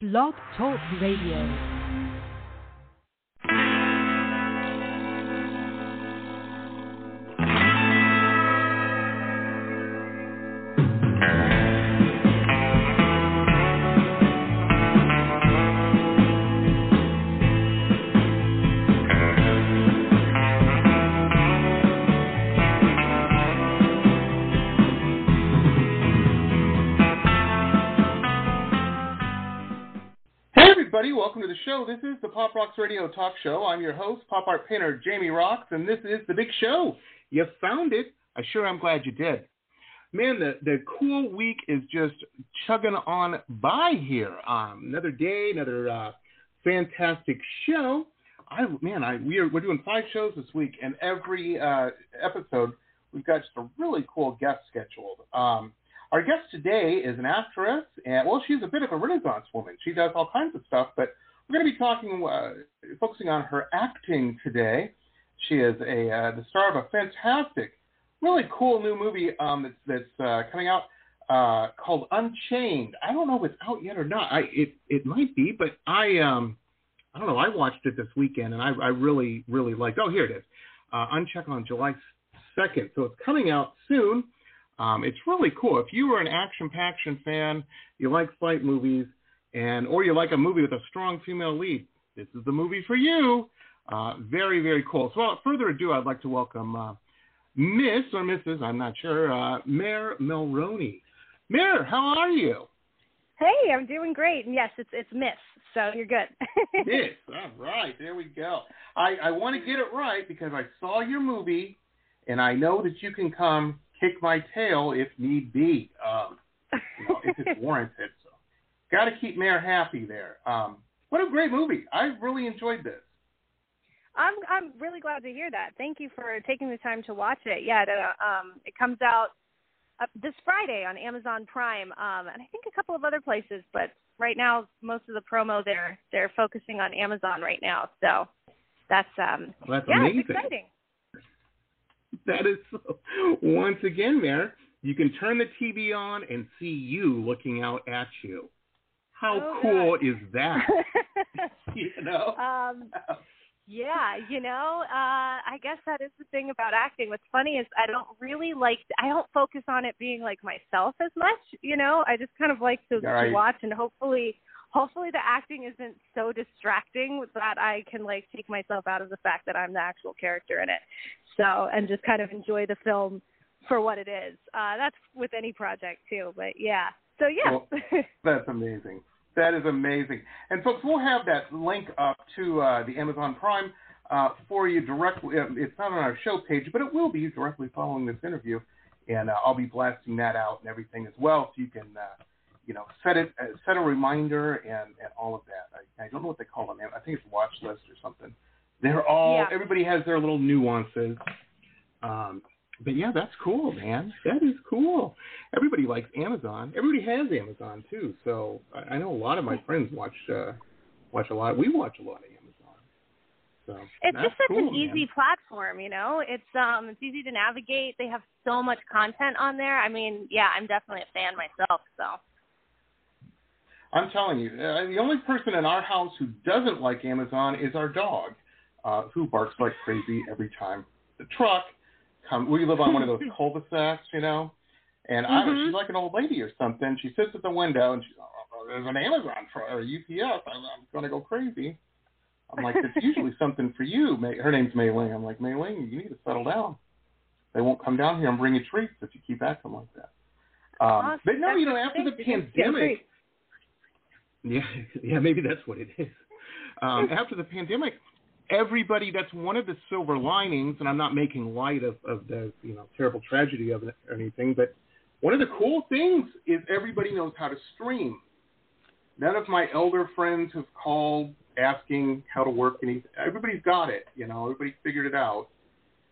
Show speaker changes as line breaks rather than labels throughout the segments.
Blog Talk Radio.
Everybody, welcome to the show. This is the Pop Roxx Radio Talk Show. I'm your host, pop art painter Jamie Roxx, and this is the big show. You found it. I sure am glad you did. Man, the, the cool week is just chugging on by here. Um, another day, another uh, fantastic show. I man, I we are we're doing five shows this week, and every uh, episode we've got just a really cool guest scheduled. Um, our guest today is an actress, and well, she's a bit of a Renaissance woman. She does all kinds of stuff, but we're going to be talking, uh, focusing on her acting today. She is a uh, the star of a fantastic, really cool new movie um, that's, that's uh, coming out uh, called Unchained. I don't know if it's out yet or not. I it it might be, but I um I don't know. I watched it this weekend, and I I really really liked. Oh, here it is. Uh, Unchained on July second, so it's coming out soon. Um, it's really cool. If you are an action paction fan, you like fight movies, and or you like a movie with a strong female lead, this is the movie for you. Uh, very very cool. So without further ado, I'd like to welcome uh, Miss or Mrs. I'm not sure. Uh, Mair Mulroney. Mair, how are you?
Hey, I'm doing great. And yes, it's it's Miss, so you're good.
Miss. All right, there we go. I, I want to get it right because I saw your movie, and I know that you can come kick my tail if need be, um, you know, if it's warranted. So, got to keep Mair happy there. Um, what a great movie! I really enjoyed this.
I'm I'm really glad to hear that. Thank you for taking the time to watch it. Yeah, it, um, it comes out uh, this Friday on Amazon Prime, um, and I think a couple of other places. But right now, most of the promo they're they're focusing on Amazon right now. So that's um,
Well, that's
yeah,
amazing.
it's exciting.
That is so. Once again, Mair, you can turn the TV on and see you looking out at you. How
Oh,
cool
God.
is that? you know.
um, Yeah, you know, uh I guess that is the thing about acting. What's funny is I don't really like I don't focus on it being like myself as much, you know. I just kind of like to,
Right.
to watch and hopefully hopefully the acting isn't so distracting that I can like take myself out of the fact that I'm the actual character in it. So, and just kind of enjoy the film for what it is. Uh that's with any project too, but yeah. So yeah.
Well, That's amazing. That is amazing. And folks, we'll have that link up to uh, the Amazon Prime uh, for you directly. uh, It's not on our show page, but it will be directly following this interview, and uh, I'll be blasting that out and everything as well, so you can, uh, you know, set it, uh, set a reminder and, and all of that. I, I don't know what they call them. I think it's watch list or something. They're all.
Yeah.
Everybody has their little nuances. Um, but yeah, that's cool, man. That is cool. Everybody likes Amazon. Everybody has Amazon too. So I, I know a lot of my friends watch uh, watch a lot. We watch a lot of Amazon. So
it's just such
cool,
an easy
man.
platform, you know. It's um it's easy to navigate. They have so much content on there. I mean, yeah, I'm definitely a fan myself, so.
I'm telling you, uh, the only person in our house who doesn't like Amazon is our dog, uh, who barks like crazy every time the truck comes. We live on one of those cul-de-sacs, you know, and I don't,
Mhm.
she's like an old lady or something. She sits at the window and she's, oh, there's an Amazon truck or UPS. I'm, I'm going to go crazy. I'm like, it's usually something for you. May, her name's Mei Ling. I'm like, Mei Ling, you need to settle down. They won't come down here and bring you treats if you keep acting like that. Um,
Awesome.
but no,
That's
you know, after the
You just get a
pandemic. Yeah, yeah, maybe that's what it is. Um, after the pandemic, everybody that's one of the silver linings, and I'm not making light of, of the you know terrible tragedy of it or anything, but one of the cool things is everybody knows how to stream. None of my elder friends have called asking how to work anything. Everybody's got it, you know. Everybody figured it out,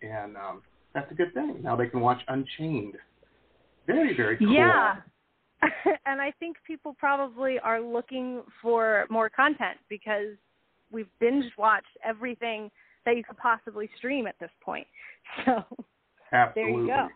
and um, that's a good thing. Now they can watch Unchained. Very, very cool.
Yeah. and I think people probably are looking for more content because we've binge watched everything that you could possibly stream at this point. So
Absolutely.
there you go.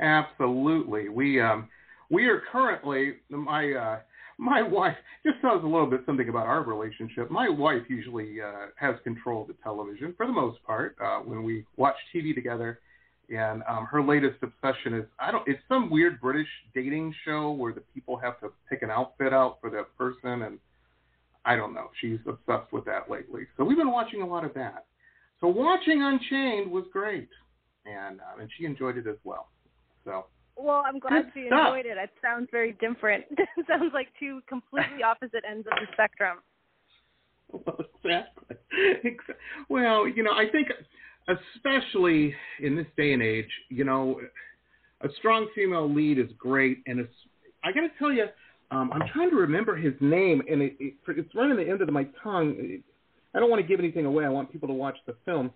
Absolutely. We um we are currently my uh my wife just tells a little bit something about our relationship. My wife usually uh, has control of the television for the most part uh, when we watch TV together. And um, her latest obsession is I don't. It's some weird British dating show where the people have to pick an outfit out for that person, and I don't know. She's obsessed with that lately. So we've been watching a lot of that. So watching Unchained was great, and um, and she enjoyed it as well. So
Well, I'm glad she
stuff.
enjoyed it. It sounds very different. it sounds like two completely opposite ends of the spectrum.
Well, exactly. Well, you know, I think, especially in this day and age, you know, a strong female lead is great, and it's. I got to tell you, um, I'm trying to remember his name, and it, it, it's running the end of my tongue. I don't want to give anything away. I want people to watch the film.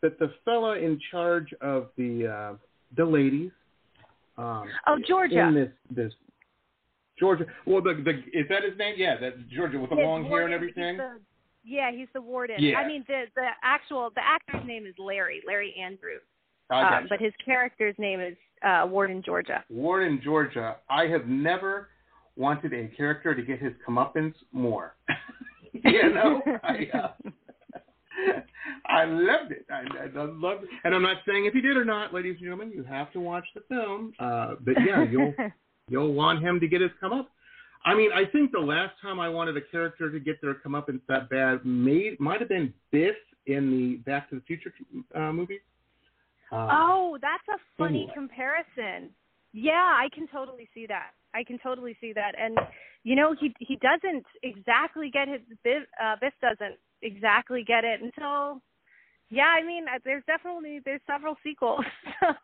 But the fella in charge of the uh, the ladies. Um,
Oh, Georgia.
In this this Georgia. Well, the the is that his name? Yeah, that Georgia with the
Yeah,
long hair and everything.
the- yeah, he's the warden.
Yeah.
I mean, the the actual the actor's name is Larry, Larry Andrews,
I
um, but his character's name is uh, Warden Georgia.
Warden Georgia, I have never wanted a character to get his comeuppance more. you know, I, uh, I loved it. I, I loved it. And I'm not saying if you did or not, ladies and gentlemen, you have to watch the film. Uh, but yeah, you'll you'll want him to get his comeuppance. I mean, I think the last time I wanted a character to get their comeuppance that bad may might have been Biff in the Back to the Future uh, movie. Uh,
oh, that's a funny
Anyway.
comparison. Yeah, I can totally see that. I can totally see that. And you know, he he doesn't exactly get his Biff, uh, Biff doesn't exactly get it until. Yeah, I mean, uh, there's definitely there's several sequels.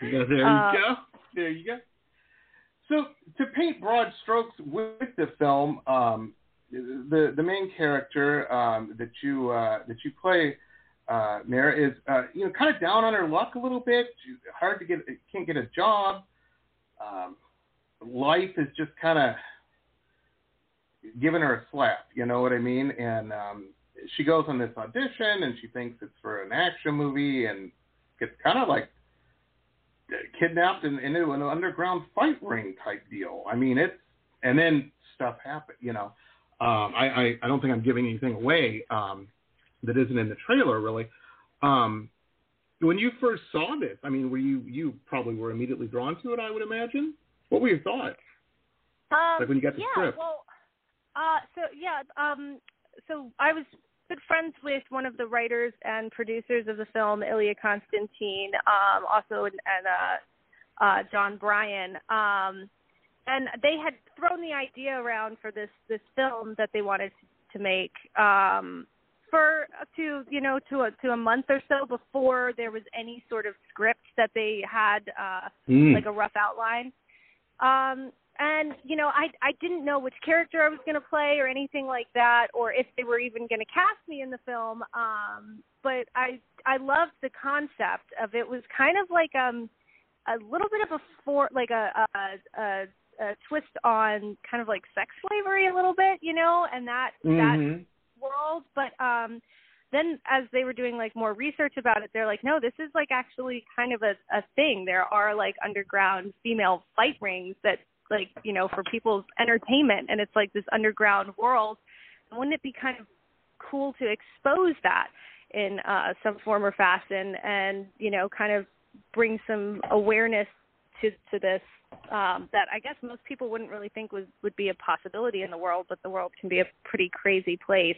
So.
There you
Uh,
go. There you go. So to paint broad strokes with the film, um, the the main character um, that you uh, that you play, uh, Mara, is uh, you know kind of down on her luck a little bit. She's hard to get, can't get a job. Um, life is just kind of giving her a slap. You know what I mean? And um, she goes on this audition, and she thinks it's for an action movie, and gets kind of like kidnapped and into an underground fight ring type deal. I mean, it's and then stuff happened. You know, um, I, I I don't think I'm giving anything away um, that isn't in the trailer really. Um, when you first saw this, I mean, were you you probably were immediately drawn to it? I would imagine. What were your thoughts?
Um,
Like when you got the
yeah,
script.
well, uh, so yeah, um, so I was good friends with one of the writers and producers of the film, Ilia Constantine, um, also and uh, uh, John Bryan, um, and they had thrown the idea around for this this film that they wanted to make. Um, for up to you know to a to a month or so before there was any sort of script that they had uh
Mm.
like a rough outline. Um, and you know, I I didn't know which character I was going to play or anything like that, or if they were even going to cast me in the film. Um, but I I loved the concept of it was kind of like um a little bit of a for like a a, a, a twist on kind of like sex slavery a little bit, you know, and that that
Mhm.
world but um then as they were doing like more research about it they're like no this is like actually kind of a a thing there are like underground female fight rings that like you know for people's entertainment and it's like this underground world wouldn't it be kind of cool to expose that in uh some form or fashion and you know kind of bring some awareness to to this um that I guess most people wouldn't really think was would be a possibility in the world but the world can be a pretty crazy place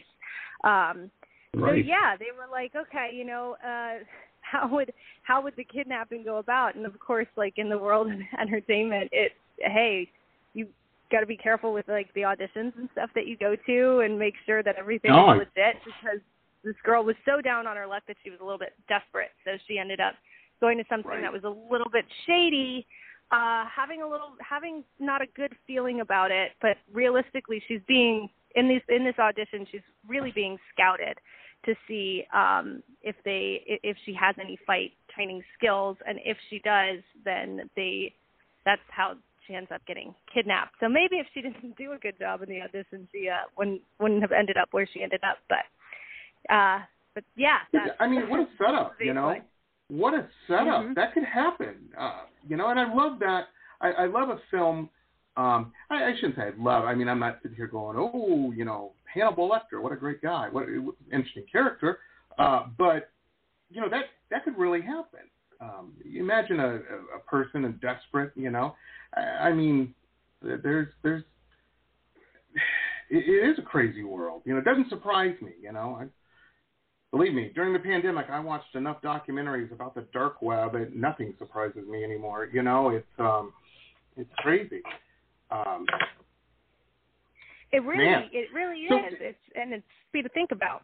um so yeah, they were like, okay, you know, uh how would how would the kidnapping go about? And of course, like in the world of entertainment, it's hey, you got to be careful with like the auditions and stuff that you go to, and make sure that everything
Oh.
is legit. Because this girl was so down on her luck that she was a little bit desperate, so she ended up going to something
Right.
that was a little bit shady. Uh, having a little, having not a good feeling about it, but realistically, she's being in this in this audition. She's really being scouted to see um, if they if she has any fight training skills, and if she does, then they that's how she ends up getting kidnapped. So maybe if she didn't do a good job in the audition, she uh, wouldn't wouldn't have ended up where she ended up. But uh, but yeah,
I mean, what a setup, you know? What a setup.
Mhm.
That could happen. Uh, you know, and I love that. I, I love a film Um, I, I shouldn't say I love. I mean, I'm not sitting here going, oh, you know, Hannibal Lecter, what a great guy, what an interesting character. Uh, but you know that that could really happen. Um, imagine a, a person and desperate. You know, I, mean, there's there's it, is a crazy world. You know, it doesn't surprise me. You know, I, believe me, during the pandemic, I watched enough documentaries about the dark web, and nothing surprises me anymore. You know, it's um, it's crazy. Um,
it really,
man.
it really
So-
is. It's and it's to think about.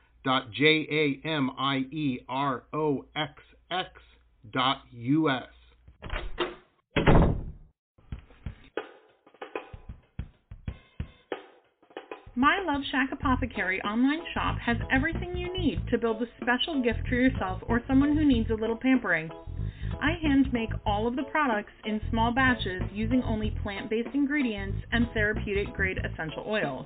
www.jamieroxx.us.
My Love Shack Apothecary online shop has everything you need to build a special gift for yourself or someone who needs a little pampering. I hand make all of the products in small batches using only plant based ingredients and therapeutic grade essential oils.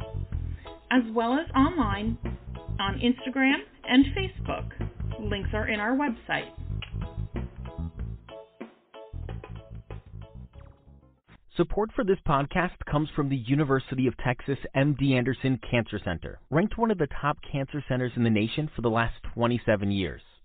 as well as online on Instagram and Facebook. Links are in our website.
Support for this podcast comes from the University of Texas MD Anderson Cancer Center, ranked one of the top cancer centers in the nation for the last 27 years.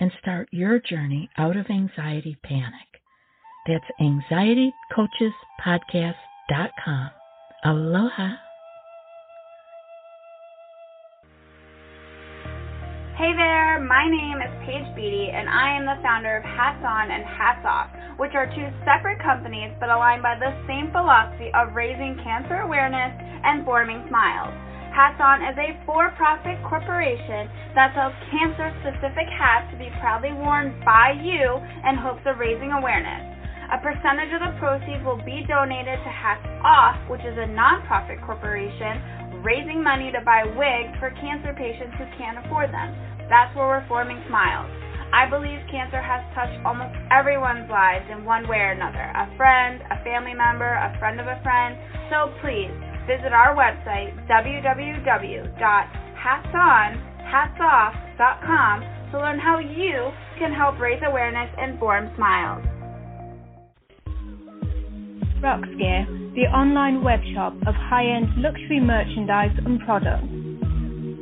and start your journey out of anxiety panic. That's anxietycoachespodcast.com. Aloha.
Hey there, my name is Paige Beatty, and I am the founder of Hats On and Hats Off, which are two separate companies but aligned by the same philosophy of raising cancer awareness and forming smiles. Hats On is a for profit corporation that sells cancer specific hats to be proudly worn by you in hopes of raising awareness. A percentage of the proceeds will be donated to Hats Off, which is a nonprofit corporation raising money to buy wigs for cancer patients who can't afford them. That's where we're forming smiles. I believe cancer has touched almost everyone's lives in one way or another a friend, a family member, a friend of a friend. So please visit our website, www.hatsonhatsoff.com, to learn how you can help raise awareness and form smiles.
Roxx Gear, the online web shop of high-end luxury merchandise and products,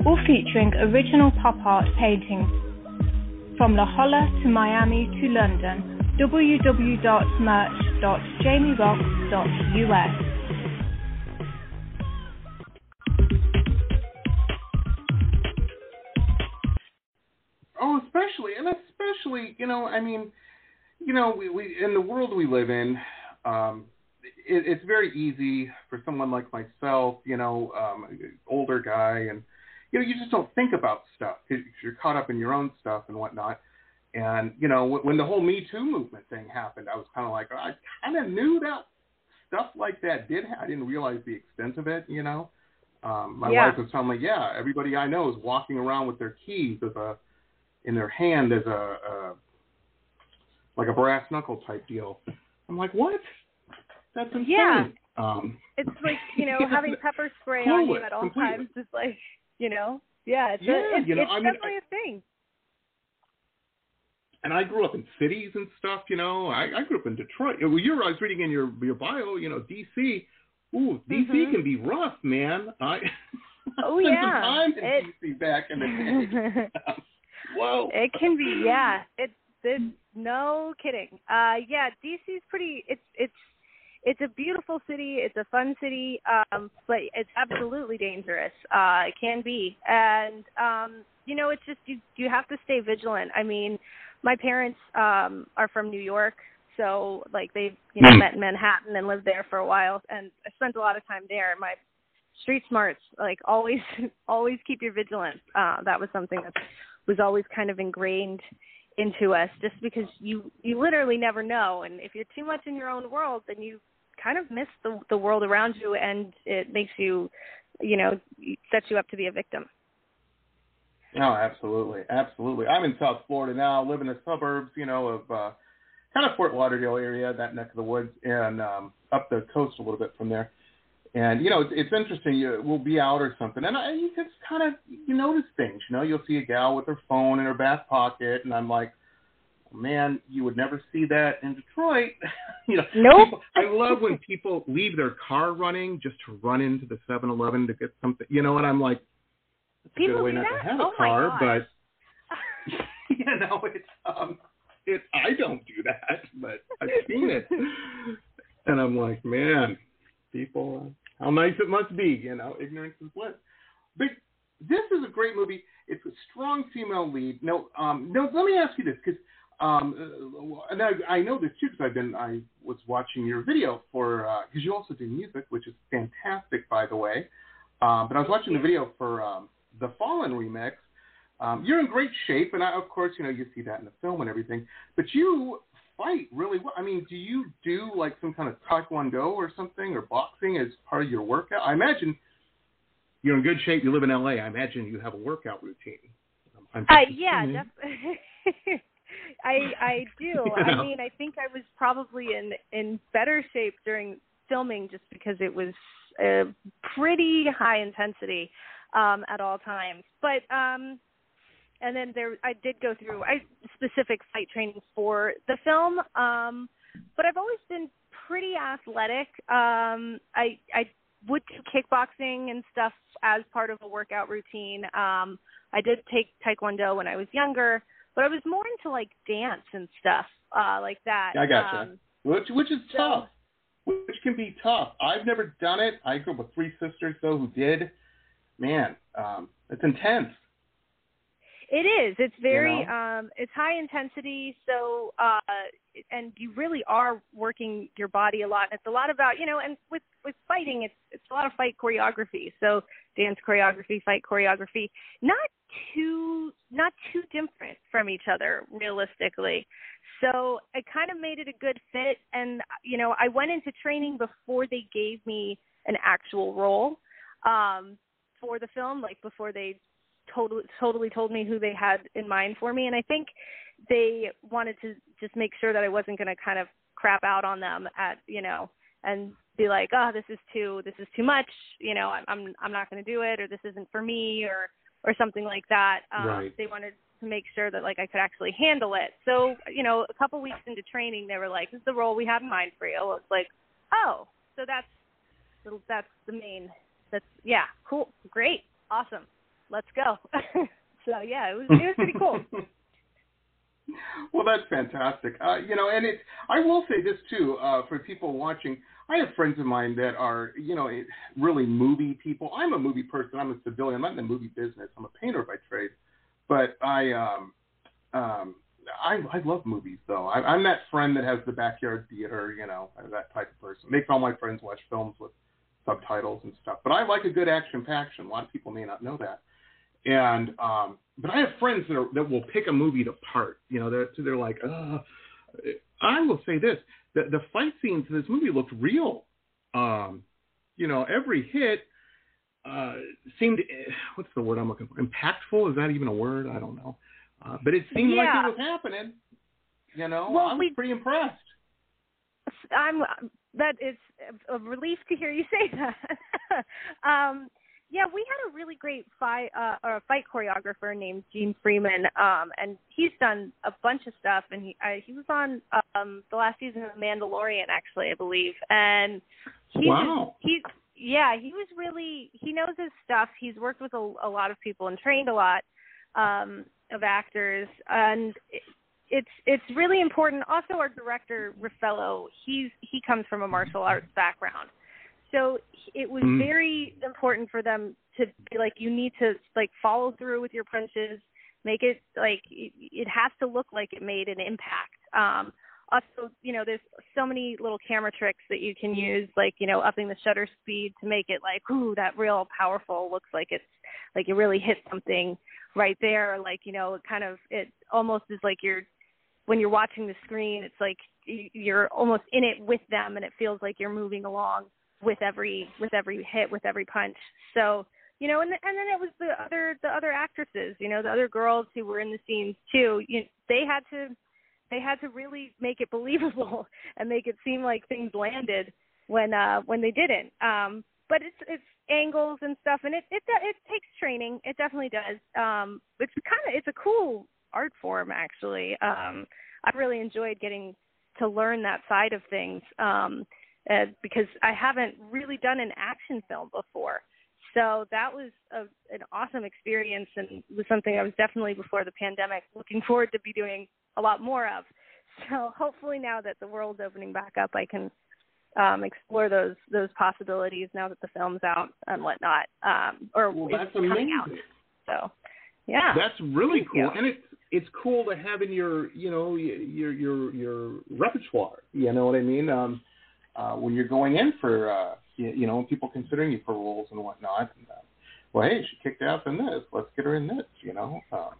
all featuring original pop art paintings from La Jolla to Miami to London.
www.merch.jamieroxx.us especially, you know, I mean, you know, we, we in the world we live in, um, it, it's very easy for someone like myself, you know, um, older guy, and you know, you just don't think about stuff because you're caught up in your own stuff and whatnot. And you know, when the whole Me Too movement thing happened, I was kind of like, I kind of knew that stuff like that did. Ha- I didn't realize the extent of it, you know. Um, my
Yeah.
wife was telling me, yeah, everybody I know is walking around with their keys as a in their hand as a, a like a brass knuckle type deal. I'm like, what? That's insane.
Yeah.
Um,
It's like you know having pepper spray on you at all
completely.
times is like you know yeah it's
Yeah,
a, it's,
you know,
it's
I mean,
definitely a thing.
and I grew up in cities and stuff. You know, I, I grew up in Detroit. Well, you're I was reading in your your bio. You know, DC. Ooh, DC
Mhm.
can be rough, man. I
Oh,
spent
yeah.
some time in
It-
DC back in the day. Whoa.
It can be, yeah. It's it's no kidding. Uh, yeah, DC's pretty. It's it's it's a beautiful city. It's a fun city, um, but it's absolutely dangerous. Uh, it can be, and um, you know, it's just you you have to stay vigilant. I mean, my parents um, are from New York, so like they've you know
Hmm.
met in Manhattan and lived there for a while, and I spent a lot of time there. My street smarts like always always keep your vigilance. Uh, that was something that was always kind of ingrained into us just because you you literally never know and if you're too much in your own world then you kind of miss the the world around you and it makes you you know sets you up to be a victim
No, absolutely, absolutely. I'm in South Florida now. live in the suburbs, you know, of uh, kind of Fort Lauderdale area, that neck of the woods, and um, up the coast a little bit from there. And you know, it's, it's interesting. You, we'll be out or something, and I, you just kind of you notice things. You know, you'll see a gal with her phone in her back pocket, and I'm like, man, you would never see that in Detroit. you know,
Nope.
people- I love when people leave their car running just to run into the 7-Eleven to get something. You know, and I'm like, that's a
People
good way
do
not
that?
to have a
Oh, my
car, but you know, it's um, it. I don't do that, but I've seen it, and I'm like, man, people, how nice it must be. You know, ignorance is bliss. But this is a great movie. It's a strong female lead. No, um, no. Let me ask you this, because um, uh, and I, I know this too, because I've been, I was watching your video for, because you also do music, which is fantastic, by the way. Um, but I was watching the video for um, the Fallen remix. Um, you're in great shape, and I, of course, you know you see that in the film and everything. But you fight really well. I mean, do you do like some kind of taekwondo or something, or boxing as part of your workout? I imagine you're in good shape. You live in LA. I imagine you have a workout routine. I'm
Uh, yeah, I I do.
You
I mean, I think I was probably in in better shape during filming just because it was uh, pretty high intensity um, at all times. But um, and then there, I did go through I specific fight training for the film. Um, but I've always been pretty athletic. Um, I I would do kickboxing and stuff as part of a workout routine. Um, I did take taekwondo when I was younger, but I was more into like dance and stuff uh, like that.
I gotcha.
Um,
which which is
So-
tough. Which can be tough. I've never done it. I grew up with three sisters though who did. Man, um, it's intense.
It is. It's very
know?
um it's high intensity so uh and you really are working your body a lot. And it's a lot about, you know, and with with fighting it's it's a lot of fight choreography. So dance choreography, fight choreography, not too not too different from each other realistically. So it kind of made it a good fit and you know, I went into training before they gave me an actual role um for the film like before they totally totally told me who they had in mind for me. And i think they wanted to just make sure that i wasn't going to kind of crap out on them at you know and be like oh this is too this is too much you know i'm i'm, I'm not going to do it or this isn't for me or or something like that. Um
Right.
they wanted to make sure that like i could actually handle it. So you know a couple weeks into training they were like this is the role we have in mind for you. It's like oh so that's that's the main that's yeah cool great awesome let's go so yeah it was it was pretty cool
well, that's fantastic. Uh, you know, and it. I will say this too uh, for people watching. I have friends of mine that are, you know, really movie people. I'm a movie person. I'm a civilian. I'm not in the movie business. I'm a painter by trade. But I, um, um, I I love movies though. I, I'm that friend that has the backyard theater, you know, that type of person. Makes all my friends watch films with subtitles and stuff. But I like a good action paction. A lot of people may not know that. And um, but I have friends that are, that will pick a movie apart. You know, they're they're like, uh, I will say this: the the fight scenes in this movie looked real. Um, you know, every hit uh, seemed what's the word I'm looking for? Impactful? Is that even a word? I don't know. Uh, but it seemed
Yeah.
like it was happening. You know,
Well,
I was
we-
pretty impressed.
I'm that is a relief to hear you say that. um, yeah, we had a really great fight uh, or a fight choreographer named Gene Freeman, um, and he's done a bunch of stuff. And he I, he was on um, the last season of Mandalorian, actually, I believe. And he
Wow.
he yeah, he was really he knows his stuff. He's worked with a, a lot of people and trained a lot um, of actors, and it, it's it's really important. Also, our director Raphaello, he's he comes from a martial arts background, so it was
Mm.
very important for them to be like, you need to like follow through with your punches, make it like it, it has to look like it made an impact. Um, also, you know, there's so many little camera tricks that you can use, like you know, upping the shutter speed to make it like, ooh, that real powerful looks like it's like it really hit something right there. Like you know, it kind of it almost is like you're when you're watching the screen, it's like you're almost in it with them, and it feels like you're moving along with every with every hit, with every punch. So you know, and th- and then it was the other the other actresses, you know, the other girls who were in the scenes too. You they had to they had to really make it believable and make it seem like things landed when uh when they didn't. Um but it's it's angles and stuff and it it it takes training. It definitely does. Um it's kind of it's a cool art form actually. Um I've really enjoyed getting to learn that side of things um uh, because I haven't really done an action film before. So that was a, an awesome experience and was something I was definitely before the pandemic looking forward to be doing a lot more of. So hopefully now that the world's opening back up, I can um, explore those those possibilities now that the film's out and whatnot, um, or
Well, that's
coming
amazing.
out. So yeah,
That's really
Thank
cool,
you.
and it's it's cool to have in your you know your your your repertoire. You know what I mean? Um, uh, when you're going in for uh, you, you know people considering you for roles and whatnot. And, uh, well, hey, she kicked ass in this. Let's get her in this. You know, um,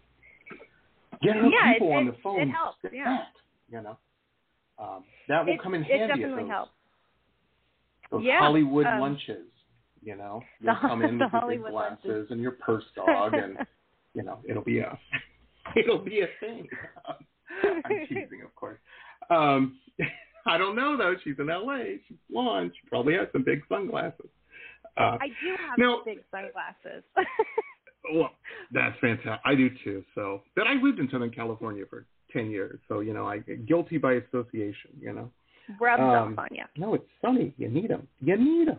get her
Yeah, it-
people on the phone.
it helps, yeah.
that, you know, um, that will
it,
come in
it
handy. at
definitely
those,
helps.
Those
Yeah,
Hollywood
um,
lunches. You know, you'll come in
the
with your big glasses
lunches.
and your purse dog and you know, it'll be a it'll be a thing. I'm teasing, of course. Um, I don't know though. She's in L.A. She's blonde. She probably has some big sunglasses. Uh,
I do have
Now-
big sunglasses.
well, that's fantastic. I do too. So, but I lived in Southern California for ten years, so you know, I guilty by association. You know.
Rubs
Um,
on you.
No, it's sunny. You need them. You need them.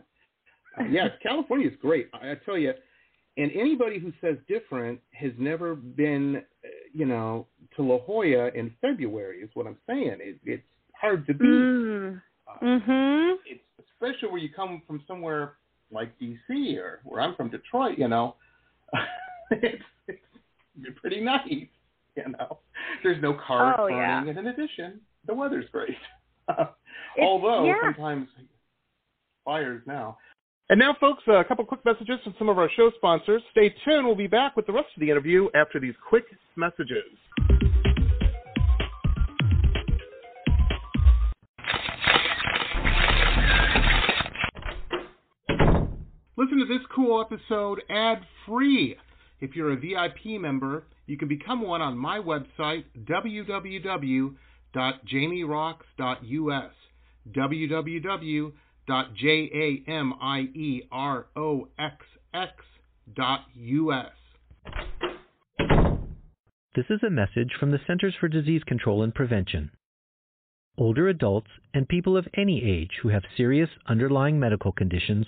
Uh, yes, California is great. I, I tell you. And anybody who says different has never been, uh, you know, to La Jolla in February. Is what I'm saying. It, it's hard to beat.
Mm.
Uh,
Mhm.
It's especially where you come from somewhere like D.C. or where I'm from, Detroit. You know, it's, it's pretty nice. You know, there's no cars
Oh,
burning,
yeah.
and in addition, the weather's great. Although
yeah.
sometimes fires now. And now, folks, a couple quick messages from some of our show sponsors. Stay tuned. We'll be back with the rest of the interview after these quick messages. Listen to this cool episode ad free. If you're a VIP member, you can become one on my website, www.jamieroxx.us. www.jamieroxx.us.
This is a message from the Centers for Disease Control and Prevention. Older adults and people of any age who have serious underlying medical conditions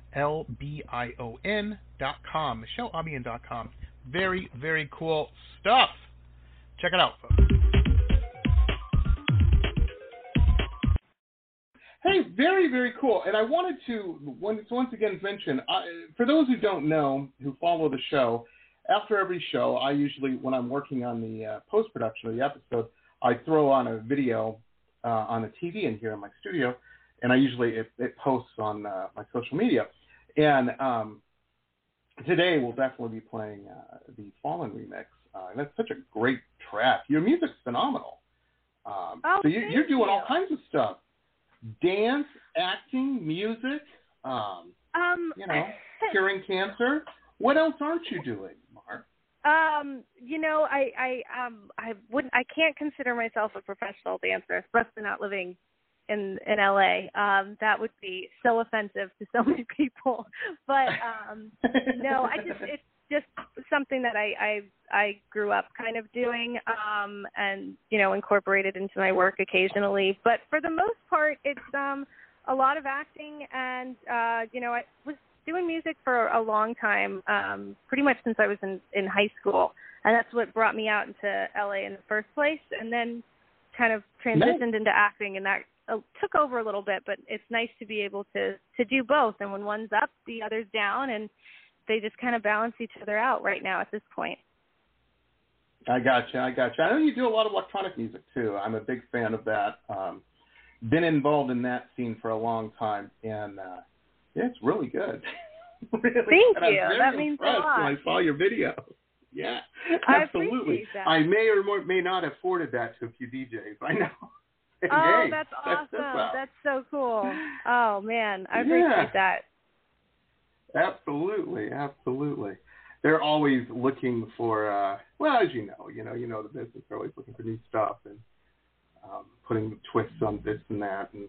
L B I O N.com. MicheleAlbion.com. Very, very cool stuff. Check it out, folks. Hey, very, very cool. And I wanted to once, once again mention, I, for those who don't know, who follow the show, after every show, I usually, when I'm working on the uh, post production of the episode, I throw on a video uh, on the TV in here in my studio, and I usually it, it posts on uh, my social media. And um, today we'll definitely be playing uh, the Fallen remix. Uh, and that's such a great track. Your music's phenomenal. Um,
oh,
so you, you're doing
you.
all kinds of stuff dance, acting, music, um,
Um,
you know, curing cancer. What else aren't you doing, Mark?
Um, you know, I, I, um, I wouldn't, I can't consider myself a professional dancer, especially not living in in LA. Um, that would be so offensive to so many people. But um, no, I just it's just something that I I I grew up kind of doing, um, and you know, incorporated into my work occasionally. But for the most part, it's um a lot of acting, and uh, you know, I was doing music for a long time, um, pretty much since I was in in high school, and that's what brought me out into LA in the first place, and then kind of transitioned into acting, and that uh, took over a little bit. But it's nice to be able to to do both, and when one's up, the other's down, and they just kind of balance each other out right now at this point.
I got you. I got you. I know you do a lot of electronic music too. I'm a big fan of that. Um, been involved in that scene for a long time, and uh, yeah, it's really good. really.
Thank you. That means a lot.
When I saw your video. Yeah,
I
absolutely. I may or may not have forwarded that to a few DJs. I know.
Oh,
Hey,
that's awesome.
this.
That's so cool. Oh man, I
Yeah.
appreciate that.
Absolutely, absolutely. They're always looking for, uh, well, as you know, you know, you know the business. They're always looking for new stuff and um, putting twists on this and that, and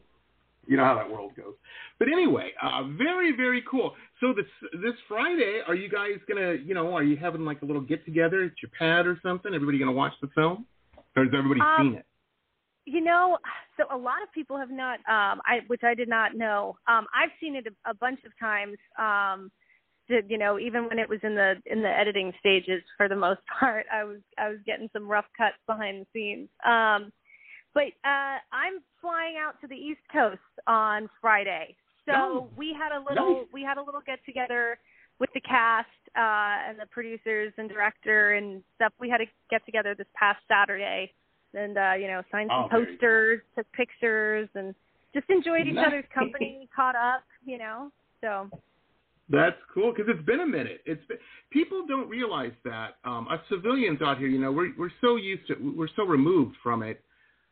you know how that world goes. But anyway, uh, very, very cool. So this this Friday, are you guys gonna, you know, are you having like a little get together at your pad or something? Everybody gonna watch the film, or has everybody
Um,
seen it?
You know, so a lot of people have not, um, I which I did not know. Um, I've seen it a, a bunch of times, um, did, you know, even when it was in the in the editing stages, for the most part, I was I was getting some rough cuts behind the scenes. Um, but uh, I'm flying out to the East Coast on Friday, so
Oh,
we had a little
nice.
we had a little get together with the cast uh, and the producers and director and stuff. We had a get together this past Saturday, and uh, you know, signed some
Oh,
posters, took pictures, and just enjoyed each
Nice.
other's company, caught up, you know. So
That's cool because it's been a minute. It's been, people don't realize that um, us civilians out here, you know, we're we're so used to we're so removed from it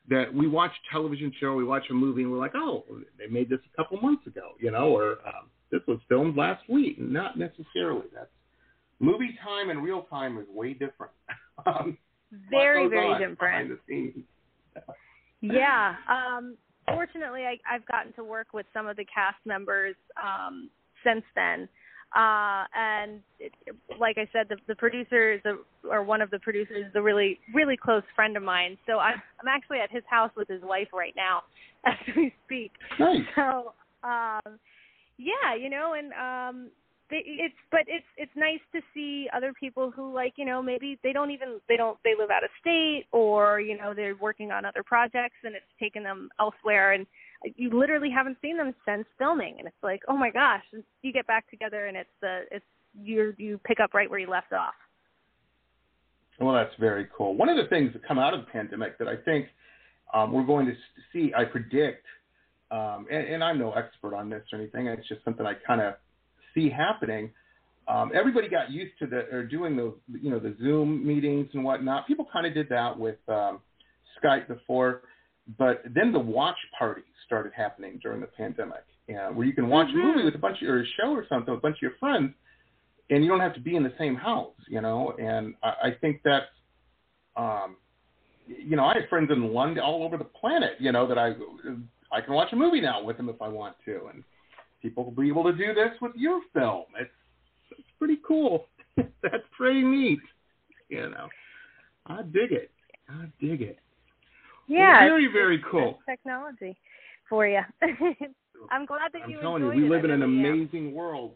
that we watch a television show, we watch a movie, and we're like, oh, they made this a couple months ago, you know, or um, this was filmed last week. Not necessarily. That's movie time and real time is way different. um,
very very different.
behind the scenes.
yeah. Um, fortunately, I, I've gotten to work with some of the cast members um, since then. Uh, and it, like I said, the, the producer is a, or one of the producers is a really, really close friend of mine. So I'm, I'm actually at his house with his wife right now as we speak.
Nice.
So, um, yeah, you know, and um, they, it's but it's it's nice to see other people who like you know maybe they don't even they don't they live out of state or you know they're working on other projects and it's taken them elsewhere and you literally haven't seen them since filming and it's like oh my gosh and you get back together and it's the it's you you pick up right where you left off
Well, that's very cool. One of the things that come out of the pandemic that I think um, we're going to see, I predict, um, and, and I'm no expert on this or anything. It's just something I kind of see happening. Um, everybody got used to the or doing the you know the Zoom meetings and whatnot. People kind of did that with um, Skype before, but then the watch parties started happening during the pandemic, yeah, where you can watch a movie with a bunch of or a show or something with a bunch of your friends, and you don't have to be in the same house, you know. And I, I think that's, um, you know, I have friends in London, all over the planet, you know, that I I can watch a movie now with them if I want to, and people will be able to do this with your film. It's it's pretty cool. that's pretty neat, you know. I dig it. I dig it.
yeah
very very cool.
technology for you i'm glad that
I'm
you
telling you, we live in an
am.
amazing world.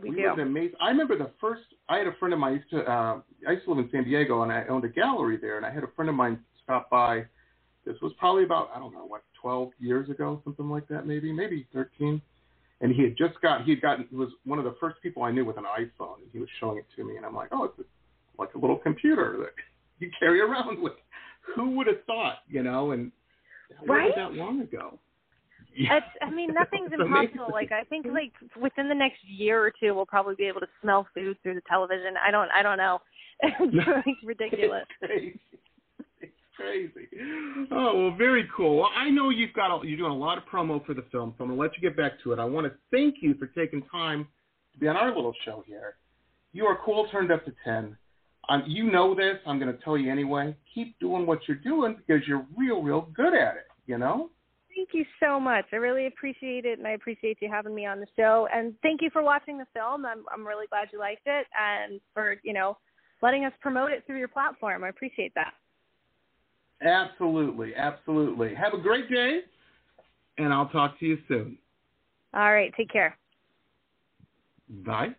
we,
we
do
live in amazing. I remember the first. I had a friend of mine. I used to. Uh, I used to live in San Diego, and I owned a gallery there. And I had a friend of mine stop by. This was probably about I don't know what 12 years ago, something like that, maybe maybe 13. And he had just got. He had gotten. He was one of the first people I knew with an iPhone, and he was showing it to me, and I'm like, oh, it's a, like a little computer that you carry around with. Who would have thought, you know? And that
Right?
that long ago.
It's, I mean, nothing's impossible. Like I think, like within the next year or two, we'll probably be able to smell food through the television. I don't, I don't know. It's like ridiculous.
It's crazy. Oh well, very cool. Well, I know you've got a, you're doing a lot of promo for the film, so I'm gonna let you get back to it. I want to thank you for taking time to be on our little show here. You are cool, turned up to ten. Um, you know this. I'm gonna tell you anyway. Keep doing what you're doing because you're real, real good at it. You know.
Thank you so much. I really appreciate it, and I appreciate you having me on the show. And thank you for watching the film. I'm, I'm really glad you liked it, and for you know, letting us promote it through your platform. I appreciate that.
Absolutely, absolutely. Have a great day, and I'll talk to you soon.
All right, take care.
Bye.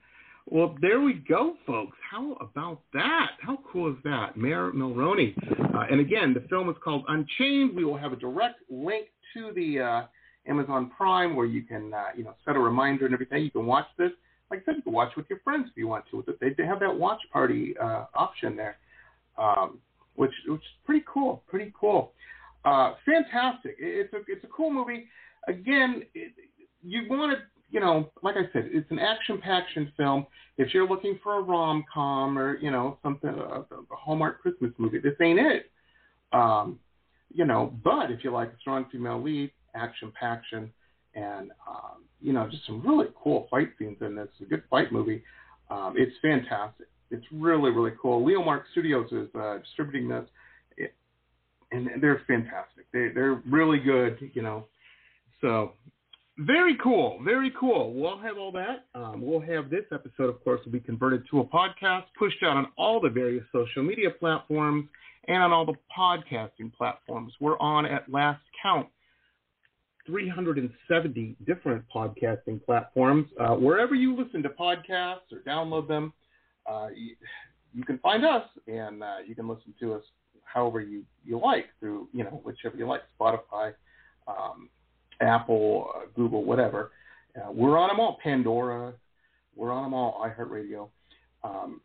Well, there we go, folks. How about that? How cool is that? Mair Mulroney. Uh, and again, the film is called Unchained. We will have a direct link to the uh, Amazon Prime where you can, uh, you know, set a reminder and everything. You can watch this. Like I said, you can watch with your friends if you want to. They they have that watch party uh, option there, um, which which is pretty cool. Pretty cool. Uh, fantastic. It- It's a it's a cool movie. Again, it, you want to you know, like I said, it's an action-packed film. If you're looking for a rom-com or you know something, a, a Hallmark Christmas movie, this ain't it. Um, you know, but if you like a strong female lead, action-packed, and um, you know, just some really cool fight scenes in this. It's a good fight movie. Um, it's fantastic. It's really, really cool. Leomark Studios is uh, distributing this, it, and they're fantastic. They, they're really good. You know, so very cool, very cool. We'll have all that. Um, we'll have this episode, of course, will be converted to a podcast, pushed out on all the various social media platforms and on all the podcasting platforms. We're on at last count 370 different podcasting platforms. Uh, wherever you listen to podcasts or download them, uh, you, you, can find us and uh, you can listen to us however you, you like through, you know, whichever you like, Spotify, um, Apple, uh, Google, whatever. Uh, we're on them all, Pandora, we're on them all, iHeartRadio. Um,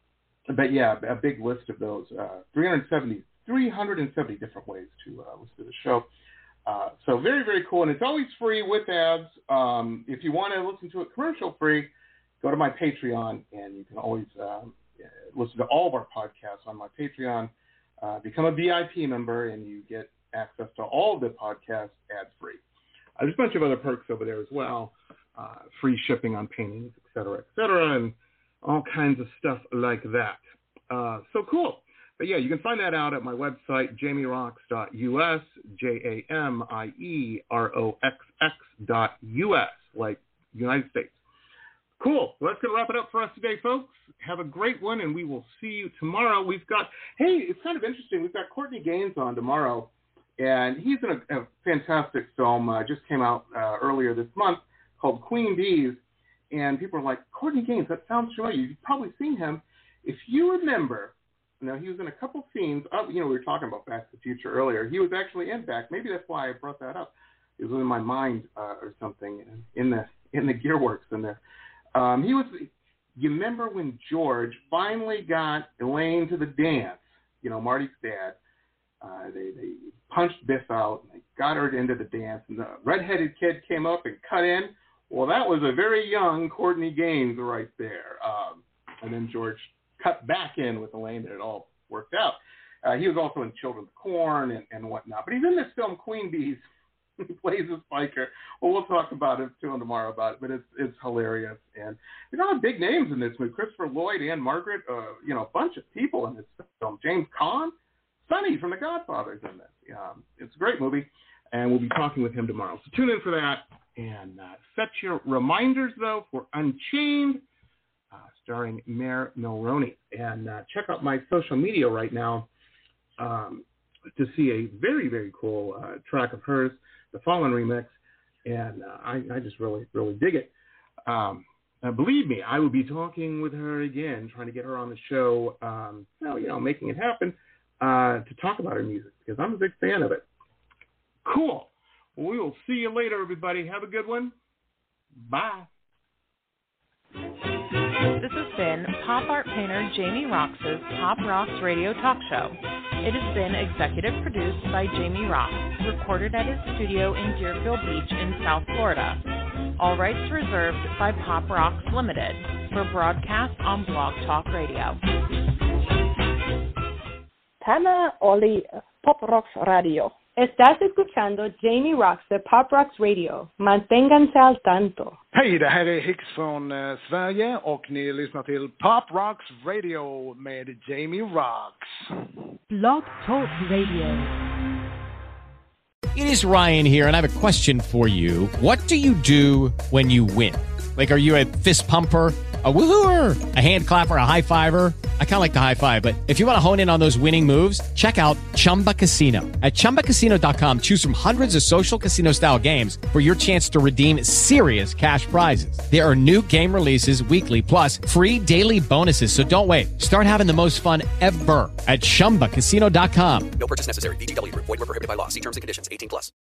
but yeah, a big list of those, uh, 370, 370 different ways to uh, listen to the show. Uh, so very, very cool. And it's always free with ads. Um, if you want to listen to it commercial free, go to my Patreon and you can always um, listen to all of our podcasts on my Patreon. Uh, become a VIP member and you get access to all of the podcasts ad free. Uh, there's a bunch of other perks over there as well, uh, free shipping on paintings, et cetera, et cetera, and all kinds of stuff like that. Uh, so cool. But yeah, you can find that out at my website, jamieroxx.us, J A M I E R O X X dot US, like United States. Cool. Well, that's going to wrap it up for us today, folks. Have a great one, and we will see you tomorrow. We've got, hey, it's kind of interesting. We've got Courtney Gains on tomorrow, and he's in a, a fantastic film. Uh, just came out uh, earlier this month called Queen Bees. And people are like, Courtney Gains, that sounds familiar. You've probably seen him. If you remember, now he was in a couple scenes. Of, you know, we were talking about Back to the Future earlier. He was actually in Back. Maybe that's why I brought that up. It was in my mind uh, or something in the in the gearworks in there. Um, he was. You remember when George finally got Elaine to the dance? You know, Marty's dad. Uh, they they punched Biff out and they got her into the dance, and the redheaded kid came up and cut in. Well, that was a very young Courtney Gains right there. Um, and then George cut back in with Elaine, and it all worked out. Uh, he was also in Children of Corn and, and whatnot. But he's in this film, Queen Bees. plays a spiker. Well, we'll talk about it too tomorrow about it, but it's it's hilarious. And lot of big names in this movie: Christopher Lloyd, and Margaret. uh, you know, a bunch of people in this film. James Caan, Sonny from The Godfather's in this. Um, it's a great movie, and we'll be talking with him tomorrow. So tune in for that. And uh, set your reminders though for Unchained uh, starring Mair Mulroney. And uh, check out my social media right now um, to see a very, very cool uh, track of hers, the Fallen remix. And uh, I, I, just really, really dig it. Um, uh, believe me, I will be talking with her again, trying to get her on the show. Um, well, you know, making it happen uh, to talk about her music because I'm a big fan of it. Cool. Well, we will see you later, everybody. Have a good one. Bye.
This has been pop art painter Jamie Roxx's Pop Roxx Radio Talk Show. It has been executive produced by Jamie Roxx, recorded at his studio in Deerfield Beach in South Florida. All rights reserved by Pop Roxx Limited for broadcast on Blog Talk Radio.
Tana Oli, Pop Roxx Radio. Estás escuchando Jamie Roxx de Pop Roxx Radio. Manténganse al tanto.
Hej, det här är Hicks från uh, Sverige och ni lyssnar till Pop Roxx Radio med Jamie Roxx.
Blog Talk Radio.
It is Ryan here and I have a question for you. What do you do when you win? Like, are you a fist pumper? a woohooer, a hand clapper, a high fiver. I kind of like the high five, but if you want to hone in on those winning moves, check out Chumba Casino. At ChumbaCasino.com, choose from hundreds of social casino style games for your chance to redeem serious cash prizes. There are new game releases weekly, plus free daily bonuses. So don't wait. Start having the most fun ever at ChumbaCasino.com.
No purchase necessary. VGW. Void were prohibited by law. See terms and conditions. 18 plus.